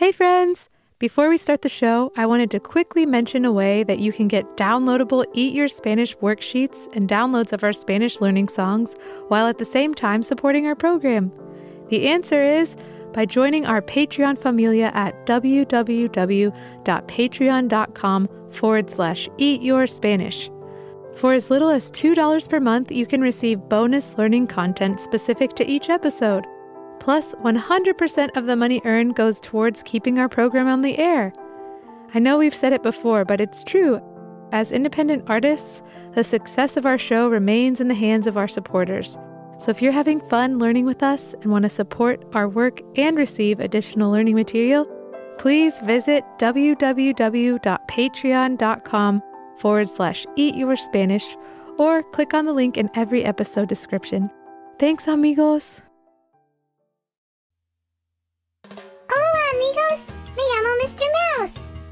Hey, friends! Before we start the show, I wanted to quickly mention a way that you can get downloadable Eat Your Spanish worksheets and downloads of our Spanish learning songs while at the same time supporting our program. The answer is by joining our Patreon familia at www.patreon.com forward slash eat your Spanish. For as little as $2 per month, you can receive bonus learning content specific to each episode. Plus, 100% of the money earned goes towards keeping our program on the air. I know we've said it before, but it's true. As independent artists, the success of our show remains in the hands of our supporters. So if you're having fun learning with us and want to support our work and receive additional learning material, please visit www.patreon.com forward slash eat your Spanish or click on the link in every episode description. Thanks, amigos.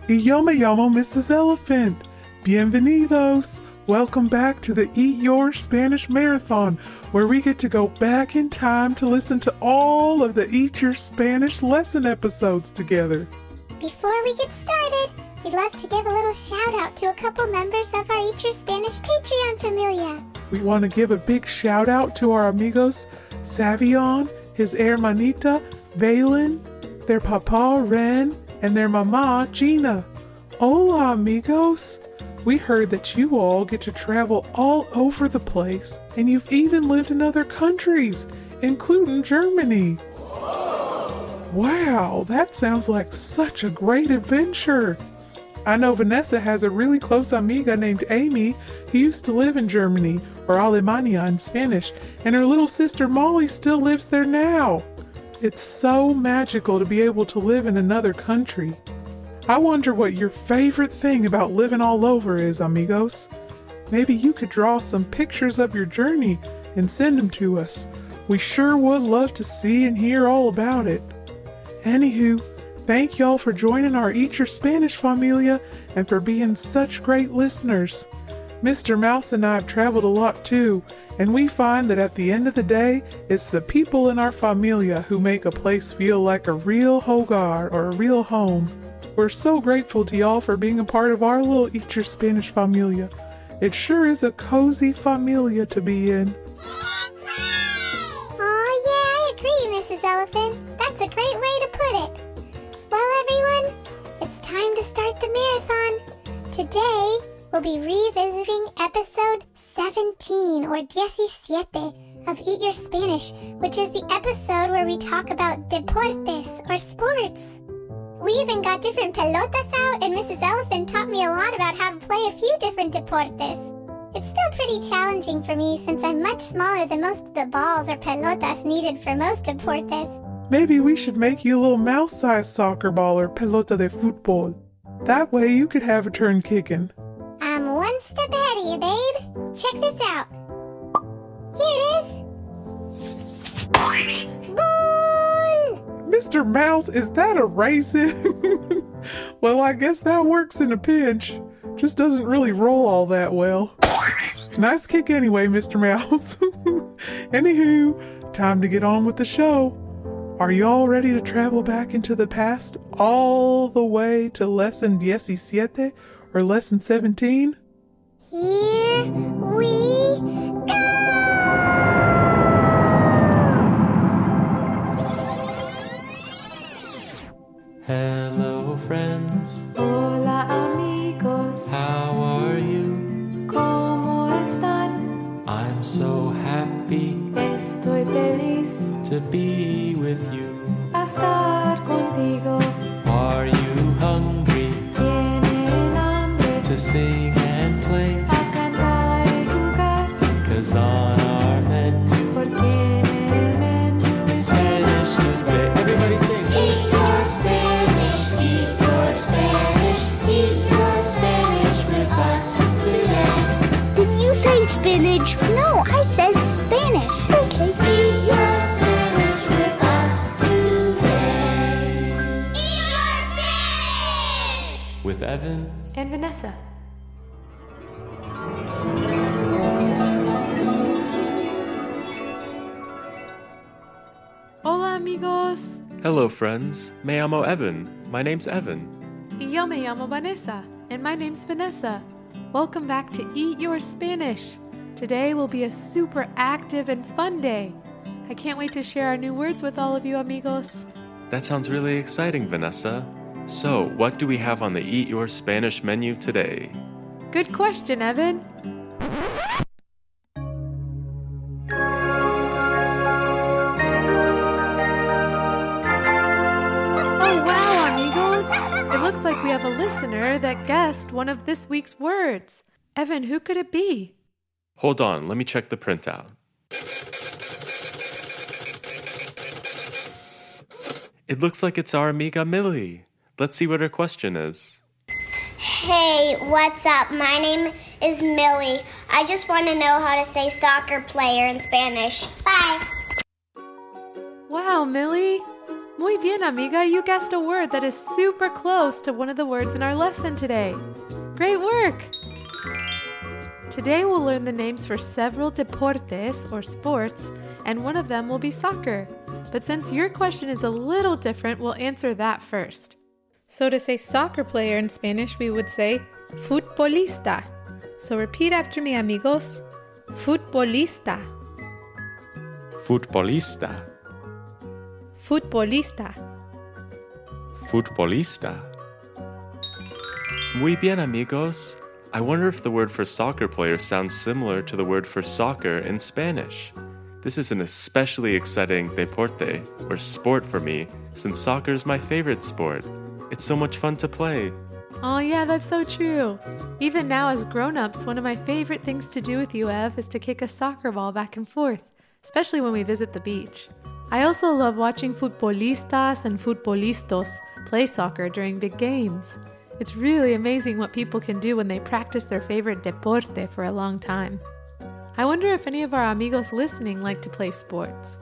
Mouse. Y yo me llamo Mrs. Elephant. Bienvenidos. Welcome back to the Eat Your Spanish Marathon, where we get to go back in time to listen to all of the Eat Your Spanish lesson episodes together. Before we get started, we'd love to give a little shout out to a couple members of our Eat Your Spanish Patreon familia. We want to give a big shout out to our amigos Savion, his hermanita Valen, their papa Ren, and their mama Gina. Hola, amigos! We heard that you all get to travel all over the place, and you've even lived in other countries, including Germany. Wow, that sounds like such a great adventure. I know Vanessa has a really close amiga named Amy who used to live in Germany, or Alemania in Spanish, and her little sister Molly still lives there now. It's so magical to be able to live in another country. I wonder what your favorite thing about living all over is, amigos. Maybe you could draw some pictures of your journey and send them to us. We sure would love to see and hear all about it. Anywho, thank y'all for joining our Eat Your Spanish familia and for being such great listeners. Mr. Mouse and I have traveled a lot too, and we find that at the end of the day, it's the people in our familia who make a place feel like a real hogar or a real home. We're so grateful to y'all for being a part of our little Eat Your Spanish familia. It sure is a cozy familia to be in. Oh, yeah, I agree, Mrs. Elephant. That's a great way to put it. Well, everyone, it's time to start the marathon. Today, we'll be revisiting episode 17 or 17 of Eat Your Spanish, which is the episode where we talk about deportes or sports. We even got different pelotas out, and Mrs. Elephant taught me a lot about how to play a few different deportes. It's still pretty challenging for me since I'm much smaller than most of the balls or pelotas needed for most deportes. Maybe we should make you a little mouse sized soccer ball or pelota de futbol. That way you could have a turn kicking. I'm one step ahead of you, babe. Check this out. Here it is. Goal! Mr. Mouse, is that a racing? well, I guess that works in a pinch. Just doesn't really roll all that well. Nice kick anyway, Mr. Mouse. Anywho, time to get on with the show. Are y'all ready to travel back into the past all the way to lesson 17 or lesson 17? Here Hello, friends. Hola, amigos. How are you? ¿Cómo están? I'm so happy Estoy feliz to be with you. a estar contigo. Are you hungry Tienen hambre to sing jugar. Cause on our menu Porque en el menú Spanish today. Everybody sing. Eat your Spanish, eat your Spanish, eat your Spanish with us today. Did you say spinach? No, I said Spanish. Okay. Eat your Spanish with us today. Eat your Spanish! With Evan. and Vanessa. Amigos. Hello, friends. Me llamo Evan. My name's Evan. Yo me llamo Vanessa, and my name's Vanessa. Welcome back to Eat Your Spanish. Today will be a super active and fun day. I can't wait to share our new words with all of you, amigos. That sounds really exciting, Vanessa. So, what do we have on the Eat Your Spanish menu today? Good question, Evan. That guessed one of this week's words. Evan, who could it be? Hold on, let me check the printout. It looks like it's our amiga Millie. Let's see what her question is. Hey, what's up? My name is Millie. I just want to know how to say soccer player in Spanish. Bye. Wow, Millie! Muy bien, amiga. You guessed a word that is super close to one of the words in our lesson today. Great work! Today we'll learn the names for several deportes or sports, and one of them will be soccer. But since your question is a little different, we'll answer that first. So to say soccer player in Spanish, we would say futbolista. So repeat after me, amigos. Futbolista. Futbolista. Futbolista. Futbolista. Muy bien, amigos. I wonder if the word for soccer player sounds similar to the word for soccer in Spanish. This is an especially exciting deporte, or sport for me, since soccer is my favorite sport. It's so much fun to play. Oh, yeah, that's so true. Even now, as grown ups, one of my favorite things to do with you, Ev, is to kick a soccer ball back and forth, especially when we visit the beach. I also love watching futbolistas and futbolistos play soccer during big games. It's really amazing what people can do when they practice their favorite deporte for a long time. I wonder if any of our amigos listening like to play sports.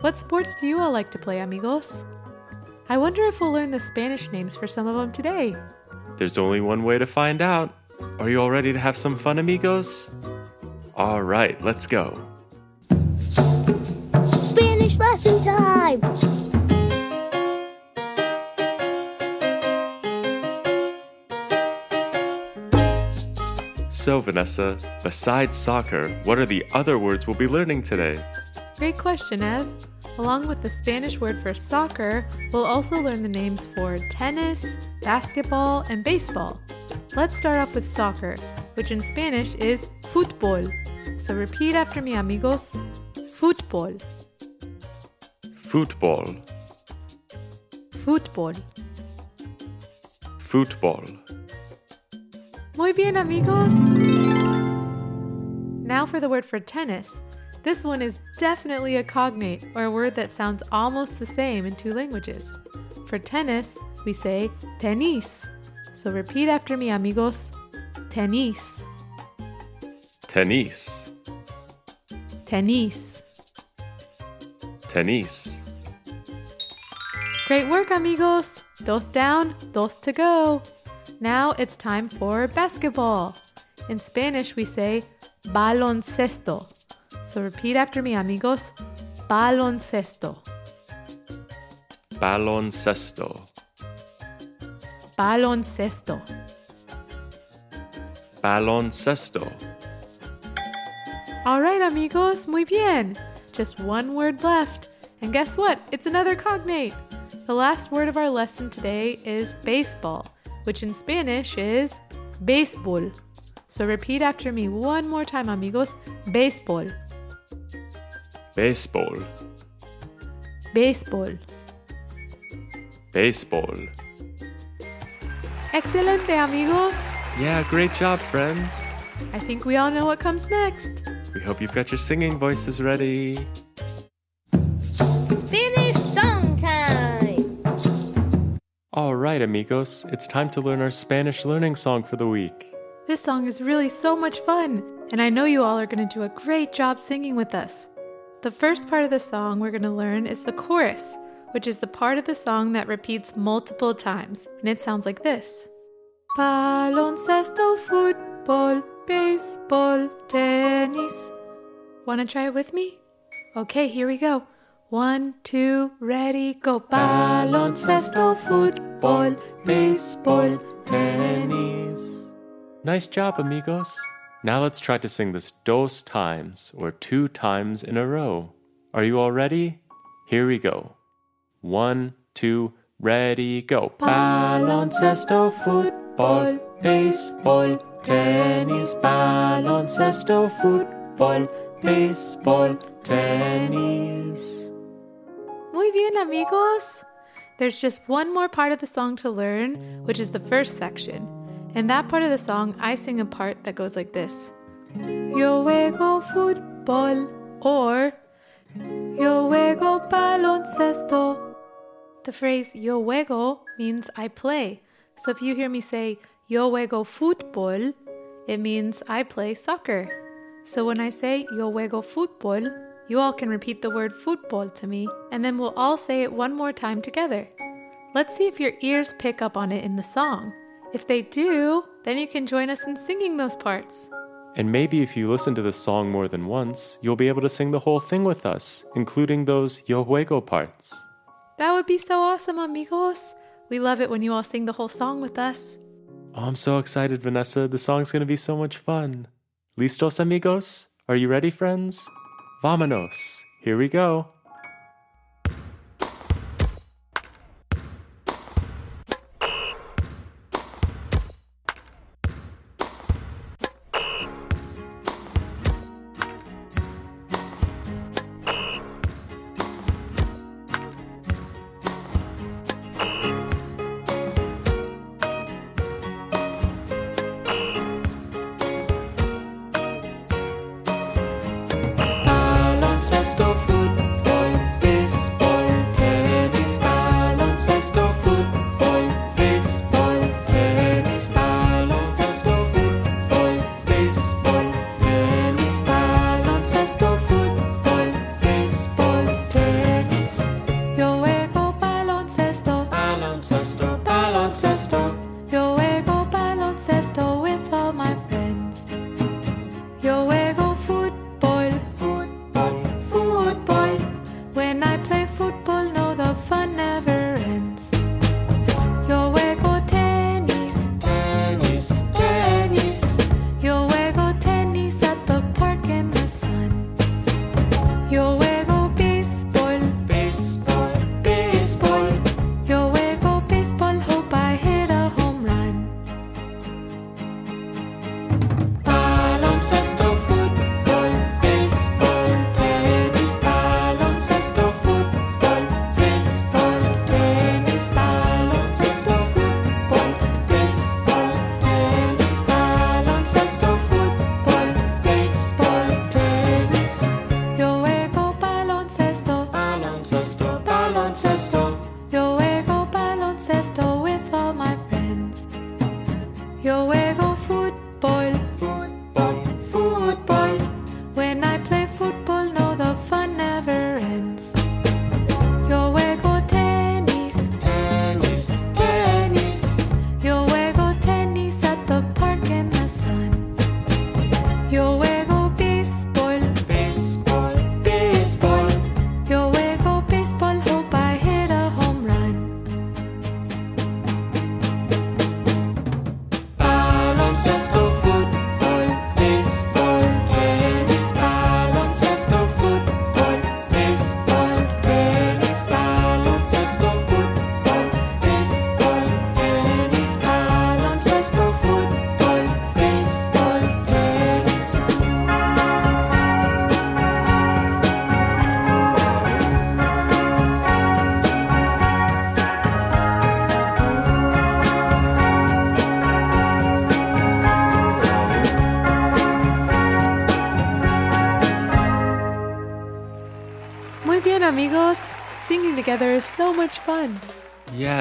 What sports do you all like to play, amigos? I wonder if we'll learn the Spanish names for some of them today. There's only one way to find out. Are you all ready to have some fun, amigos? All right, let's go. Spanish lesson time. So, Vanessa, besides soccer, what are the other words we'll be learning today? Great question, Ev. Along with the Spanish word for soccer, we'll also learn the names for tennis, basketball, and baseball. Let's start off with soccer, which in Spanish is fútbol. So repeat after me, amigos. Fútbol, Fútbol, Fútbol. fútbol. Muy bien, amigos. Now for the word for tennis. This one is definitely a cognate, or a word that sounds almost the same in two languages. For tennis, we say tenis. So repeat after me, amigos. Tenis, Tennis, tenis. tennis. Great work, amigos. Dos down, dos to go. Now it's time for basketball. In Spanish, we say baloncesto. So repeat after me, amigos. Baloncesto. Baloncesto, Baloncesto. baloncesto. All right, amigos, muy bien. Just one word left. And guess what? It's another cognate. The last word of our lesson today is baseball, which in Spanish is béisbol. So repeat after me one more time, amigos. Béisbol. Béisbol, Béisbol. béisbol. Excelente, amigos. Yeah, great job, friends. I think we all know what comes next. We hope you've got your singing voices ready. All right, amigos, it's time to learn our Spanish learning song for the week. This song is really so much fun, and I know you all are going to do a great job singing with us. The first part of the song we're going to learn is the chorus, which is the part of the song that repeats multiple times, and it sounds like this Baloncesto, football, baseball, tennis. Want to try it with me? Okay, here we go. One, two, ready, go. Baloncesto, football football, baseball, tennis. Nice job, amigos. Now let's try to sing this dos times, or two times in a row. Are you all ready? Here we go. One, two, ready, go. Baloncesto, football, baseball, tennis. Baloncesto, football, baseball, tennis. Muy bien, amigos. There's just one more part of the song to learn, which is the first section. In that part of the song, I sing a part that goes like this Yo juego fútbol or Yo juego baloncesto. The phrase yo juego means I play. So if you hear me say yo juego fútbol, it means I play soccer. So when I say yo juego fútbol, you all can repeat the word fútbol to me, and then we'll all say it one more time together. Let's see if your ears pick up on it in the song. If they do, then you can join us in singing those parts. And maybe if you listen to this song more than once, you'll be able to sing the whole thing with us, including those yo juego parts. That would be so awesome, amigos. We love it when you all sing the whole song with us. Oh, I'm so excited, Vanessa. The song's gonna be so much fun. Listos, amigos? Are you ready, friends? Vámonos. Here we go.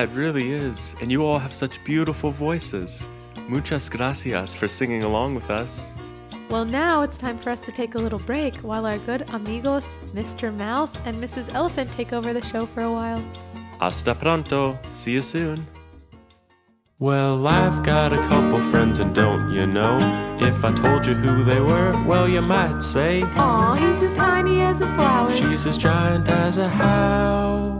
It really is. And you all have such beautiful voices. Muchas gracias for singing along with us. Well, now it's time for us to take a little break while our good amigos, Mr. Mouse and Mrs. Elephant, take over the show for a while. Hasta pronto. See you soon. Well, I've got a couple friends, and don't you know? If I told you who they were, well, you might say Aw, he's as tiny as a flower. she's as giant as a house.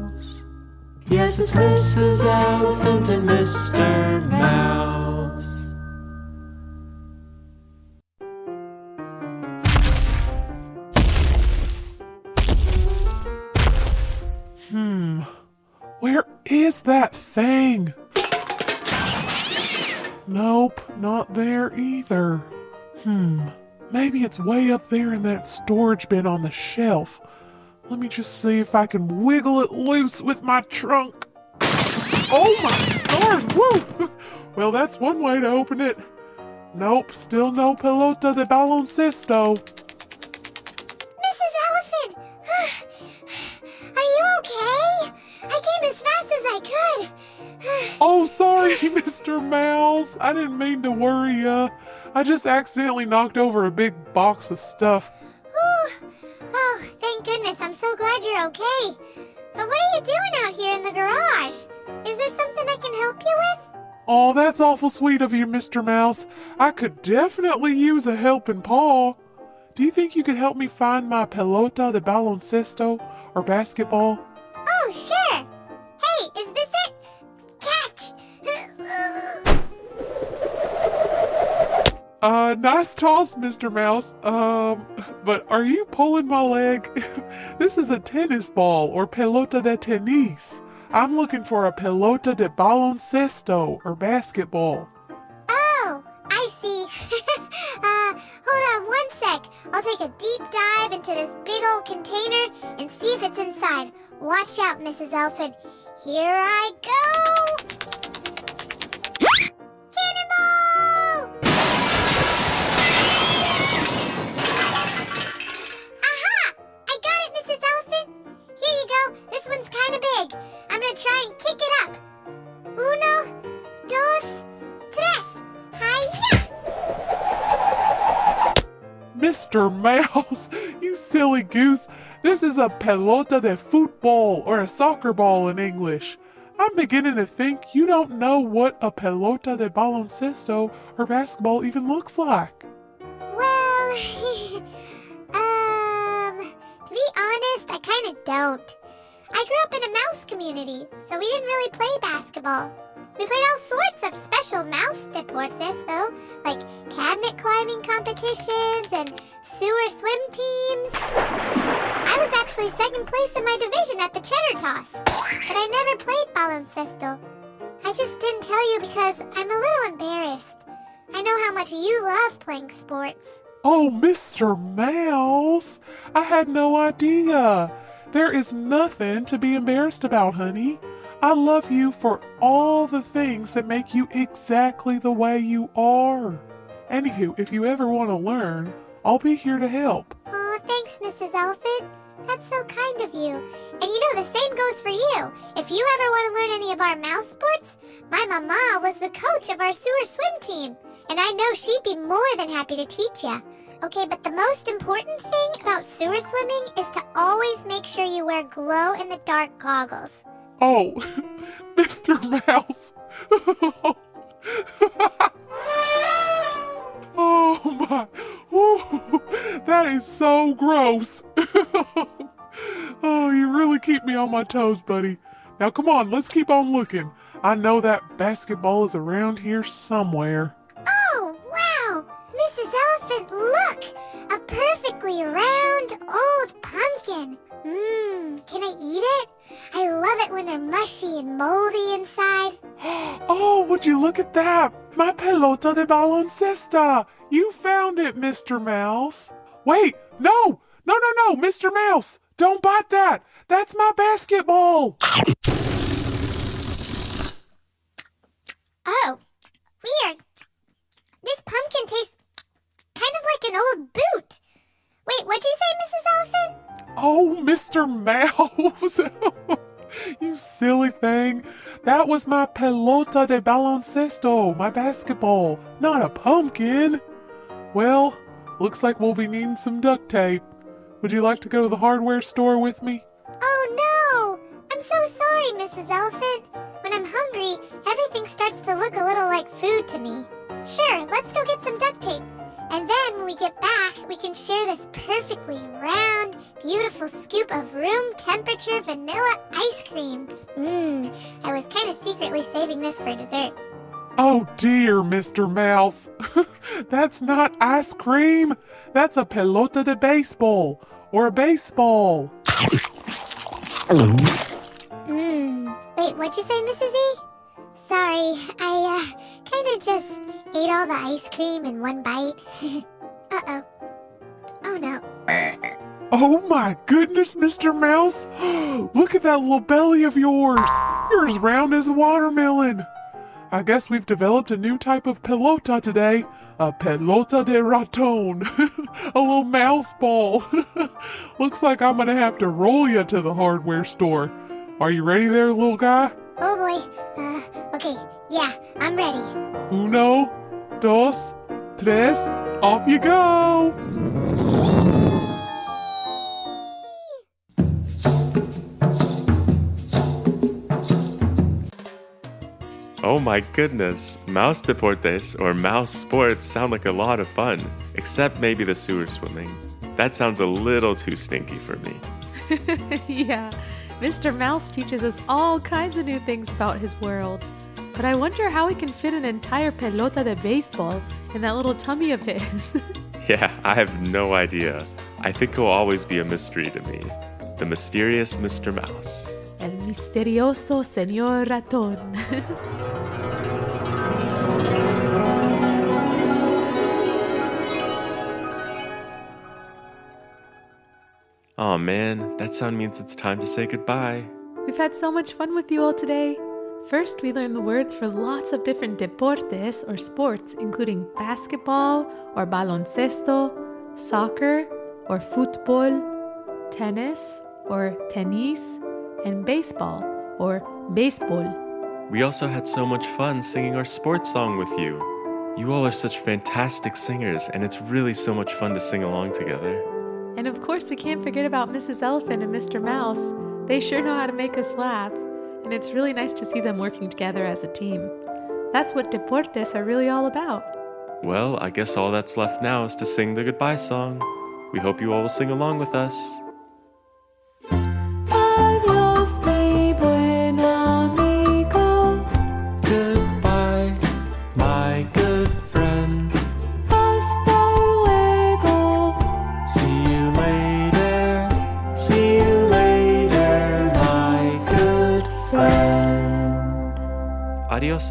Yes, it's Mrs. Elephant and Mr. Mouse. Hmm. Where is that thing? Nope, not there either. Hmm. Maybe it's way up there in that storage bin on the shelf. Let me just see if I can wiggle it loose with my trunk. Oh my stars! Woo! Well, that's one way to open it. Nope, still no pelota de baloncesto. Mrs. Elephant! Are you okay? I came as fast as I could. Oh, sorry, Mr. Mouse. I didn't mean to worry ya. I just accidentally knocked over a big box of stuff. Oh, thank goodness. I'm so glad you're okay. But what are you doing out here in the garage? Is there something I can help you with? Oh, that's awful sweet of you, Mr. Mouse. I could definitely use a helping paw. Do you think you could help me find my pelota de baloncesto or basketball? Oh, sure. Uh, nice toss, Mr. Mouse. Um, but are you pulling my leg? this is a tennis ball or pelota de tenis. I'm looking for a pelota de baloncesto or basketball. Oh, I see. uh, hold on one sec. I'll take a deep dive into this big old container and see if it's inside. Watch out, Mrs. Elephant. Here I go! Mr. Mouse, you silly goose. This is a pelota de fútbol or a soccer ball in English. I'm beginning to think you don't know what a pelota de baloncesto or basketball even looks like. Well, um, to be honest, I kind of don't. I grew up in a mouse community, so we didn't really play basketball. We played all sorts of special mouse deportes, though, like cabinet climbing competitions and sewer swim teams. I was actually second place in my division at the cheddar toss, but I never played baloncesto. I just didn't tell you because I'm a little embarrassed. I know how much you love playing sports. Oh, Mr. Mouse, I had no idea. There is nothing to be embarrassed about, honey. I love you for all the things that make you exactly the way you are. Anywho, if you ever want to learn, I'll be here to help. Aw, thanks, Mrs. Elephant. That's so kind of you. And you know, the same goes for you. If you ever want to learn any of our mouse sports, my mama was the coach of our sewer swim team. And I know she'd be more than happy to teach you. Okay, but the most important thing about sewer swimming is to always make sure you wear glow in the dark goggles. Oh, Mr. Mouse. oh my. Ooh, that is so gross. oh, you really keep me on my toes, buddy. Now come on, let's keep on looking. I know that basketball is around here somewhere. Oh, wow! Mrs. Elephant, look! A perfectly round old pumpkin. Can I eat it? I love it when they're mushy and moldy inside. Oh, would you look at that? My pelota de baloncesto. You found it, Mr. Mouse. Wait, no, no, no, no, Mr. Mouse. Don't bite that. That's my basketball. Oh, weird. This pumpkin tastes kind of like an old boot. Wait, what'd you say, Mrs. Elephant? Oh, Mr. Mouse. you silly thing. That was my pelota de baloncesto, my basketball, not a pumpkin. Well, looks like we'll be needing some duct tape. Would you like to go to the hardware store with me? Oh no! I'm so sorry, Mrs. Elephant. When I'm hungry, everything starts to look a little like food to me. Sure, let's go get some duct tape. And then when we get back, we can share this perfectly round, beautiful scoop of room temperature vanilla ice cream. Mmm, I was kind of secretly saving this for dessert. Oh dear, Mr. Mouse. That's not ice cream. That's a pelota de béisbol or a baseball. Mmm. Wait, what'd you say, Mrs. E? Sorry, I, uh, kinda just ate all the ice cream in one bite. uh oh. Oh no. Oh my goodness, Mr. Mouse. Look at that little belly of yours. You're as round as a watermelon. I guess we've developed a new type of pelota today. A pelota de raton. a little mouse ball. Looks like I'm gonna have to roll you to the hardware store. Are you ready there, little guy? Oh boy. Uh, okay. Yeah, I'm ready. Uno, dos, tres, off you go! Oh my goodness, mouse deportes or mouse sports sound like a lot of fun, except maybe the sewer swimming. That sounds a little too stinky for me. yeah, Mr. Mouse teaches us all kinds of new things about his world. But I wonder how he can fit an entire pelota de béisbol in that little tummy of his. Yeah, I have no idea. I think he'll always be a mystery to me. The mysterious Mr. Mouse. El misterioso señor ratón. Aw oh, man, that sound means it's time to say goodbye. We've had so much fun with you all today. First, we learned the words for lots of different deportes or sports, including basketball or baloncesto, soccer or fútbol, tennis or tenis, and baseball or béisbol. We also had so much fun singing our sports song with you. You all are such fantastic singers, and it's really so much fun to sing along together. And of course, we can't forget about Mrs. Elephant and Mr. Mouse. They sure know how to make us laugh, and it's really nice to see them working together as a team. That's what deportes are really all about. Well, I guess all that's left now is to sing the goodbye song. We hope you all will sing along with us.